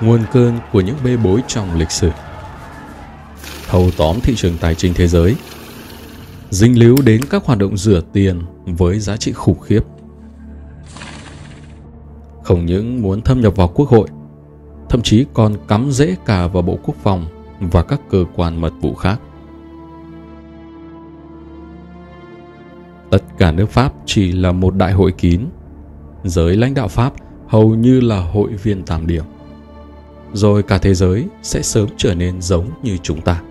nguồn cơn của những bê bối trong lịch sử. Thâu tóm thị trường tài chính thế giới, dính líu đến các hoạt động rửa tiền với giá trị khủng khiếp. Không những muốn thâm nhập vào quốc hội, thậm chí còn cắm rễ cả vào Bộ Quốc phòng và các cơ quan mật vụ khác. Tất cả nước Pháp chỉ là một đại hội kín. Giới lãnh đạo Pháp hầu như là hội viên tam điểm. Rồi cả thế giới sẽ sớm trở nên giống như chúng ta.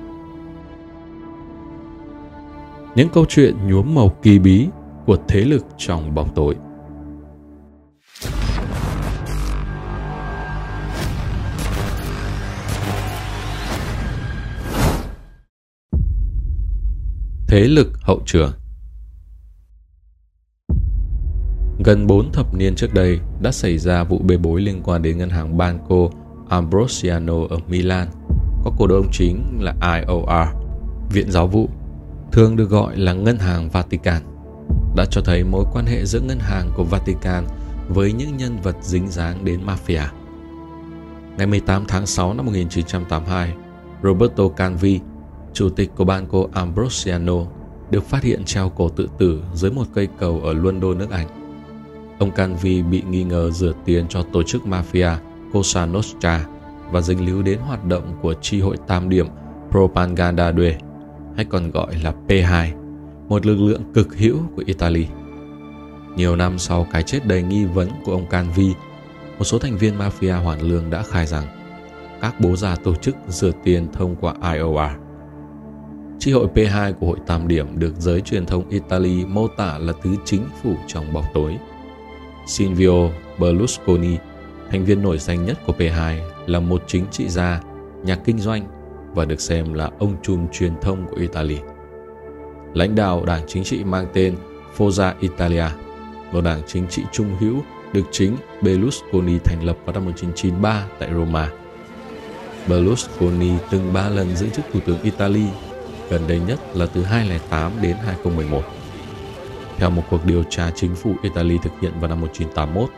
Những câu chuyện nhuốm màu kỳ bí của thế lực trong bóng tối. Thế lực hậu trường Gần 4 thập niên trước đây đã xảy ra vụ bê bối liên quan đến ngân hàng Banco Ambrosiano ở Milan, có cổ đông chính là IOR, Viện Giáo vụ, thường được gọi là Ngân hàng Vatican, đã cho thấy mối quan hệ giữa ngân hàng của Vatican với những nhân vật dính dáng đến mafia. Ngày 18 tháng 6 năm 1982, Roberto Canvi, chủ tịch của Banco Ambrosiano, được phát hiện treo cổ tự tử dưới một cây cầu ở London, nước Anh. Ông Canvi bị nghi ngờ rửa tiền cho tổ chức mafia Cosa Nostra và dính líu đến hoạt động của tri hội tam điểm Propaganda Due, hay còn gọi là P2, một lực lượng cực hữu của Italy. Nhiều năm sau cái chết đầy nghi vấn của ông Canvi, một số thành viên mafia hoàn lương đã khai rằng các bố già tổ chức rửa tiền thông qua IOR. Tri hội P2 của hội Tam Điểm được giới truyền thông Italy mô tả là thứ chính phủ trong bóng tối. Silvio Berlusconi, thành viên nổi danh nhất của P2, là một chính trị gia, nhà kinh doanh và được xem là ông trùm truyền thông của Italy. Lãnh đạo đảng chính trị mang tên Forza Italia, một đảng chính trị trung hữu được chính Berlusconi thành lập vào năm 1993 tại Roma. Berlusconi từng ba lần giữ chức thủ tướng Italy, gần đây nhất là từ 2008 đến 2011. Theo một cuộc điều tra chính phủ Italy thực hiện vào năm 1981,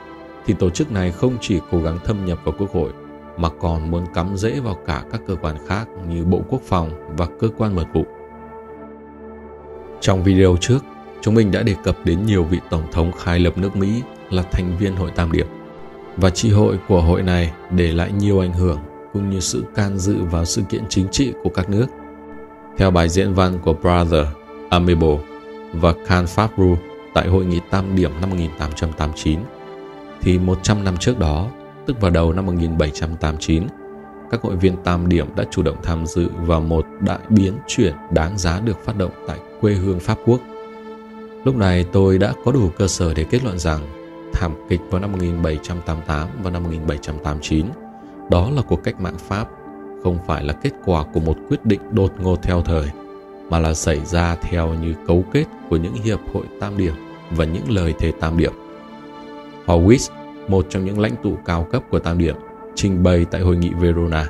thì tổ chức này không chỉ cố gắng thâm nhập vào quốc hội mà còn muốn cắm rễ vào cả các cơ quan khác như Bộ Quốc phòng và cơ quan mật vụ. Trong video trước, chúng mình đã đề cập đến nhiều vị tổng thống khai lập nước Mỹ là thành viên hội Tam Điểm và tri hội của hội này để lại nhiều ảnh hưởng cũng như sự can dự vào sự kiện chính trị của các nước. Theo bài diễn văn của Brother, Amiable và Khan Fabru tại hội nghị Tam Điểm năm 1889, thì 100 năm trước đó tức vào đầu năm 1789, các hội viên Tam Điểm đã chủ động tham dự vào một đại biến chuyển đáng giá được phát động tại quê hương Pháp Quốc. Lúc này tôi đã có đủ cơ sở để kết luận rằng thảm kịch vào năm 1788 và năm 1789 đó là cuộc cách mạng Pháp không phải là kết quả của một quyết định đột ngột theo thời mà là xảy ra theo như cấu kết của những hiệp hội tam điểm và những lời thề tam điểm. Horwitz, một trong những lãnh tụ cao cấp của Tam Điểm, trình bày tại hội nghị Verona.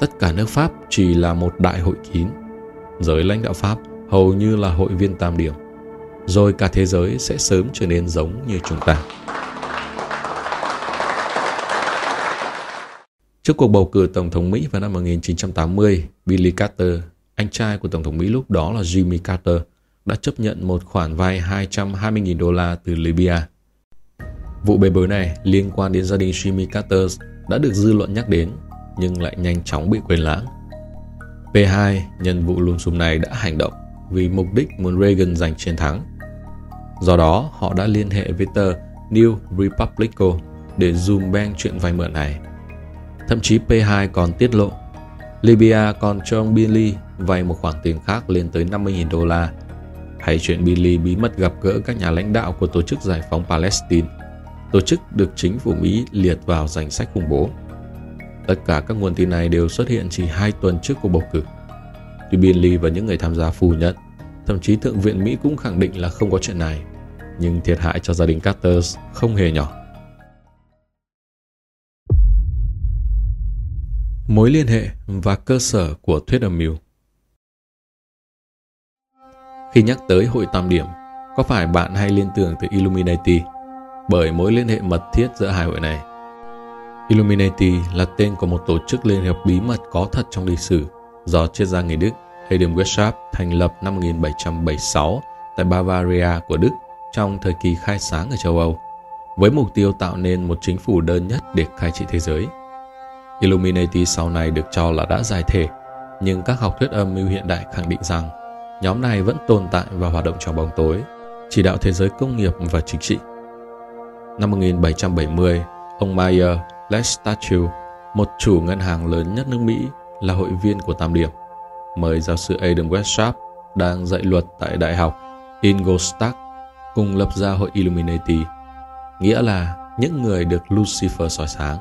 Tất cả nước Pháp chỉ là một đại hội kín. Giới lãnh đạo Pháp hầu như là hội viên Tam Điểm. Rồi cả thế giới sẽ sớm trở nên giống như chúng ta. Trước cuộc bầu cử Tổng thống Mỹ vào năm 1980, Billy Carter, anh trai của Tổng thống Mỹ lúc đó là Jimmy Carter, đã chấp nhận một khoản vay 220.000 đô la từ Libya Vụ bê bối này liên quan đến gia đình Jimmy Carter đã được dư luận nhắc đến nhưng lại nhanh chóng bị quên lãng. P2 nhân vụ lùm xùm này đã hành động vì mục đích muốn Reagan giành chiến thắng. Do đó, họ đã liên hệ với tờ New Republico để zoom bang chuyện vay mượn này. Thậm chí P2 còn tiết lộ Libya còn cho ông Billy vay một khoản tiền khác lên tới 50.000 đô la hay chuyện Billy bí mật gặp gỡ các nhà lãnh đạo của Tổ chức Giải phóng Palestine tổ chức được chính phủ Mỹ liệt vào danh sách khủng bố. Tất cả các nguồn tin này đều xuất hiện chỉ hai tuần trước cuộc bầu cử. Tuy Binley và những người tham gia phủ nhận, thậm chí Thượng viện Mỹ cũng khẳng định là không có chuyện này, nhưng thiệt hại cho gia đình Carter không hề nhỏ. Mối liên hệ và cơ sở của thuyết âm mưu Khi nhắc tới hội tam điểm, có phải bạn hay liên tưởng tới Illuminati bởi mối liên hệ mật thiết giữa hai hội này. Illuminati là tên của một tổ chức liên hiệp bí mật có thật trong lịch sử do triết gia người Đức Adam Weishaupt thành lập năm 1776 tại Bavaria của Đức trong thời kỳ khai sáng ở châu Âu, với mục tiêu tạo nên một chính phủ đơn nhất để cai trị thế giới. Illuminati sau này được cho là đã giải thể, nhưng các học thuyết âm mưu hiện đại khẳng định rằng nhóm này vẫn tồn tại và hoạt động trong bóng tối, chỉ đạo thế giới công nghiệp và chính trị. Năm 1770, ông Mayer Lestachel, một chủ ngân hàng lớn nhất nước Mỹ, là hội viên của Tam Điểm, mời giáo sư Adam Westrap đang dạy luật tại Đại học Ingolstadt cùng lập ra hội Illuminati, nghĩa là những người được Lucifer soi sáng.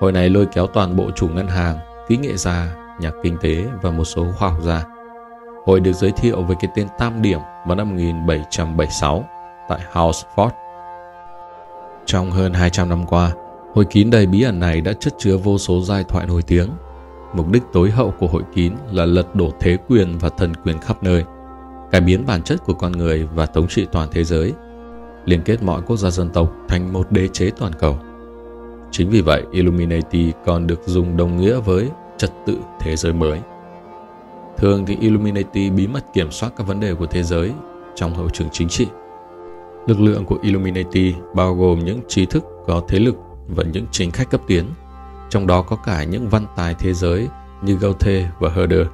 Hội này lôi kéo toàn bộ chủ ngân hàng, kỹ nghệ gia, nhà kinh tế và một số khoa học gia. Hội được giới thiệu với cái tên Tam Điểm vào năm 1776 tại House Ford trong hơn 200 năm qua, hội kín đầy bí ẩn này đã chất chứa vô số giai thoại nổi tiếng. Mục đích tối hậu của hội kín là lật đổ thế quyền và thần quyền khắp nơi, cải biến bản chất của con người và thống trị toàn thế giới, liên kết mọi quốc gia dân tộc thành một đế chế toàn cầu. Chính vì vậy, Illuminati còn được dùng đồng nghĩa với trật tự thế giới mới. Thường thì Illuminati bí mật kiểm soát các vấn đề của thế giới trong hậu trường chính trị. Lực lượng của Illuminati bao gồm những trí thức có thế lực và những chính khách cấp tiến, trong đó có cả những văn tài thế giới như Goethe và Herder.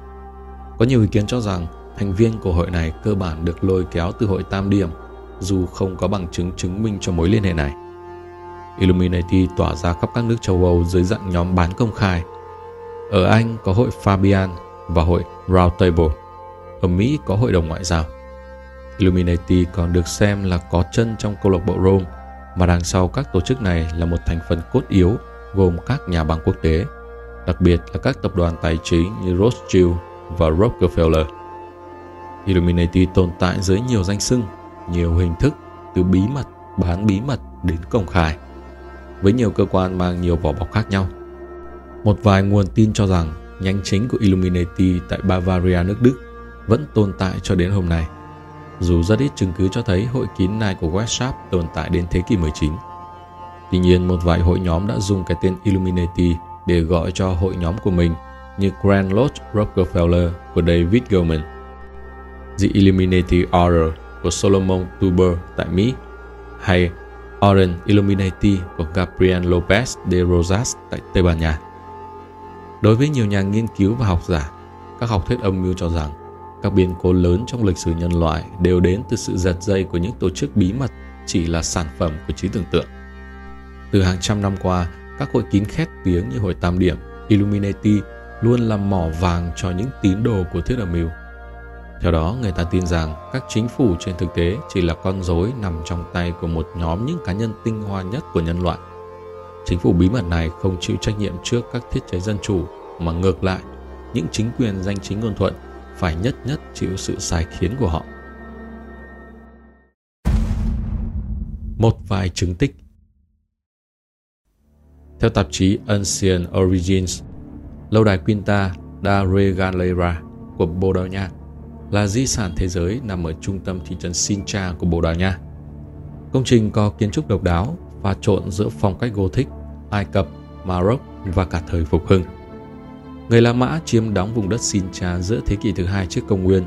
Có nhiều ý kiến cho rằng thành viên của hội này cơ bản được lôi kéo từ hội Tam Điểm, dù không có bằng chứng chứng minh cho mối liên hệ này. Illuminati tỏa ra khắp các nước châu Âu dưới dạng nhóm bán công khai. Ở Anh có hội Fabian và hội Roundtable. Ở Mỹ có hội đồng ngoại giao. Illuminati còn được xem là có chân trong câu lạc bộ Rome, mà đằng sau các tổ chức này là một thành phần cốt yếu gồm các nhà băng quốc tế, đặc biệt là các tập đoàn tài chính như Rothschild và Rockefeller. Illuminati tồn tại dưới nhiều danh xưng, nhiều hình thức từ bí mật, bán bí mật đến công khai, với nhiều cơ quan mang nhiều vỏ bọc khác nhau. Một vài nguồn tin cho rằng nhánh chính của Illuminati tại Bavaria nước Đức vẫn tồn tại cho đến hôm nay, dù rất ít chứng cứ cho thấy hội kín này của WhatsApp tồn tại đến thế kỷ 19. Tuy nhiên, một vài hội nhóm đã dùng cái tên Illuminati để gọi cho hội nhóm của mình như Grand Lodge Rockefeller của David Goldman, The Illuminati Order của Solomon Tuber tại Mỹ hay Orange Illuminati của Gabriel Lopez de Rosas tại Tây Ban Nha. Đối với nhiều nhà nghiên cứu và học giả, các học thuyết âm mưu cho rằng các biến cố lớn trong lịch sử nhân loại đều đến từ sự giật dây của những tổ chức bí mật chỉ là sản phẩm của trí tưởng tượng. Từ hàng trăm năm qua, các hội kín khét tiếng như hội Tam Điểm, Illuminati luôn làm mỏ vàng cho những tín đồ của thuyết âm mưu. Theo đó, người ta tin rằng các chính phủ trên thực tế chỉ là con rối nằm trong tay của một nhóm những cá nhân tinh hoa nhất của nhân loại. Chính phủ bí mật này không chịu trách nhiệm trước các thiết chế dân chủ, mà ngược lại, những chính quyền danh chính ngôn thuận phải nhất nhất chịu sự sai khiến của họ. Một vài chứng tích Theo tạp chí Ancient Origins, lâu đài Quinta da Regalera của Bồ Đào Nha là di sản thế giới nằm ở trung tâm thị trấn Sintra của Bồ Đào Nha. Công trình có kiến trúc độc đáo và trộn giữa phong cách Gothic, Ai Cập, Maroc và cả thời phục hưng. Người La Mã chiếm đóng vùng đất Sintra giữa thế kỷ thứ hai trước công nguyên,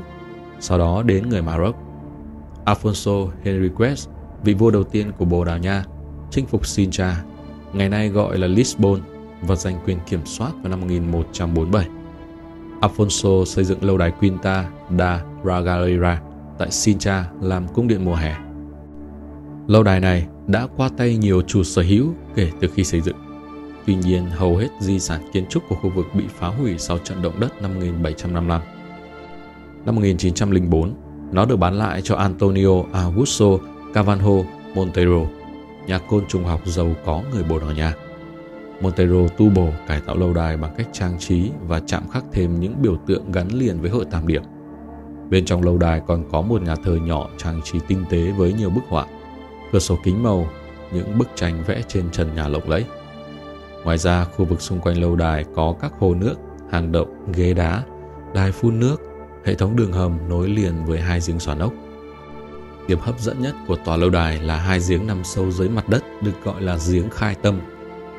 sau đó đến người Maroc. Alfonso Henriques, vị vua đầu tiên của Bồ Đào Nha, chinh phục Sintra, ngày nay gọi là Lisbon và giành quyền kiểm soát vào năm 1147. Alfonso xây dựng lâu đài Quinta da Ragalera tại Sintra làm cung điện mùa hè. Lâu đài này đã qua tay nhiều chủ sở hữu kể từ khi xây dựng. Tuy nhiên, hầu hết di sản kiến trúc của khu vực bị phá hủy sau trận động đất năm 1755. Năm 1904, nó được bán lại cho Antonio Augusto Cavanho Montero, nhà côn trùng học giàu có người Bồ Đào Nha. Montero tu bổ cải tạo lâu đài bằng cách trang trí và chạm khắc thêm những biểu tượng gắn liền với hội tam điểm. Bên trong lâu đài còn có một nhà thờ nhỏ trang trí tinh tế với nhiều bức họa, cửa sổ kính màu, những bức tranh vẽ trên trần nhà lộng lẫy. Ngoài ra, khu vực xung quanh lâu đài có các hồ nước, hang động, ghế đá, đài phun nước, hệ thống đường hầm nối liền với hai giếng xoắn ốc. Điểm hấp dẫn nhất của tòa lâu đài là hai giếng nằm sâu dưới mặt đất được gọi là giếng khai tâm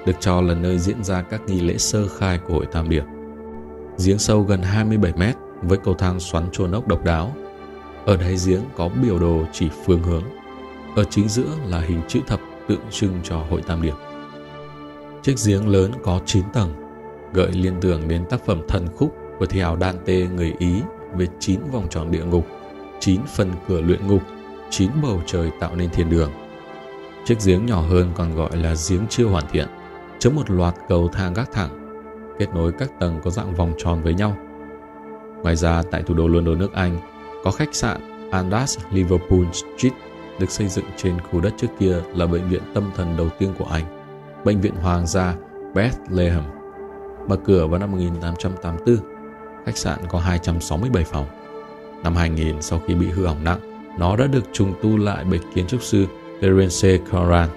được cho là nơi diễn ra các nghi lễ sơ khai của hội Tam Điệp. Giếng sâu gần 27 mét với cầu thang xoắn chôn ốc độc đáo. Ở đáy giếng có biểu đồ chỉ phương hướng. Ở chính giữa là hình chữ thập tượng trưng cho hội Tam Điệp. Chiếc giếng lớn có 9 tầng, gợi liên tưởng đến tác phẩm thần khúc của thiào Dante người Ý về 9 vòng tròn địa ngục, 9 phần cửa luyện ngục, 9 bầu trời tạo nên thiên đường. Chiếc giếng nhỏ hơn còn gọi là giếng chưa hoàn thiện, chứa một loạt cầu thang gác thẳng, kết nối các tầng có dạng vòng tròn với nhau. Ngoài ra, tại thủ đô London nước Anh, có khách sạn Andas Liverpool Street được xây dựng trên khu đất trước kia là bệnh viện tâm thần đầu tiên của Anh, Bệnh viện Hoàng gia Bethlehem, mở cửa vào năm 1884. Khách sạn có 267 phòng. Năm 2000, sau khi bị hư hỏng nặng, nó đã được trùng tu lại bởi kiến trúc sư Terence Coran.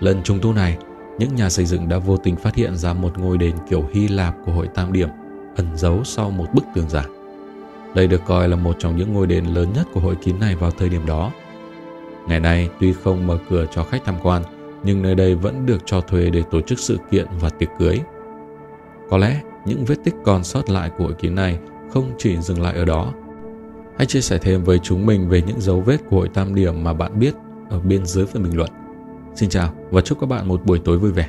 Lần trùng tu này, những nhà xây dựng đã vô tình phát hiện ra một ngôi đền kiểu Hy Lạp của hội Tam Điểm ẩn giấu sau một bức tường giả. Đây được coi là một trong những ngôi đền lớn nhất của hội kín này vào thời điểm đó. Ngày nay, tuy không mở cửa cho khách tham quan, nhưng nơi đây vẫn được cho thuê để tổ chức sự kiện và tiệc cưới. Có lẽ những vết tích còn sót lại của hội kín này không chỉ dừng lại ở đó. Hãy chia sẻ thêm với chúng mình về những dấu vết của hội Tam Điểm mà bạn biết ở bên dưới phần bình luận. Xin chào và chúc các bạn một buổi tối vui vẻ.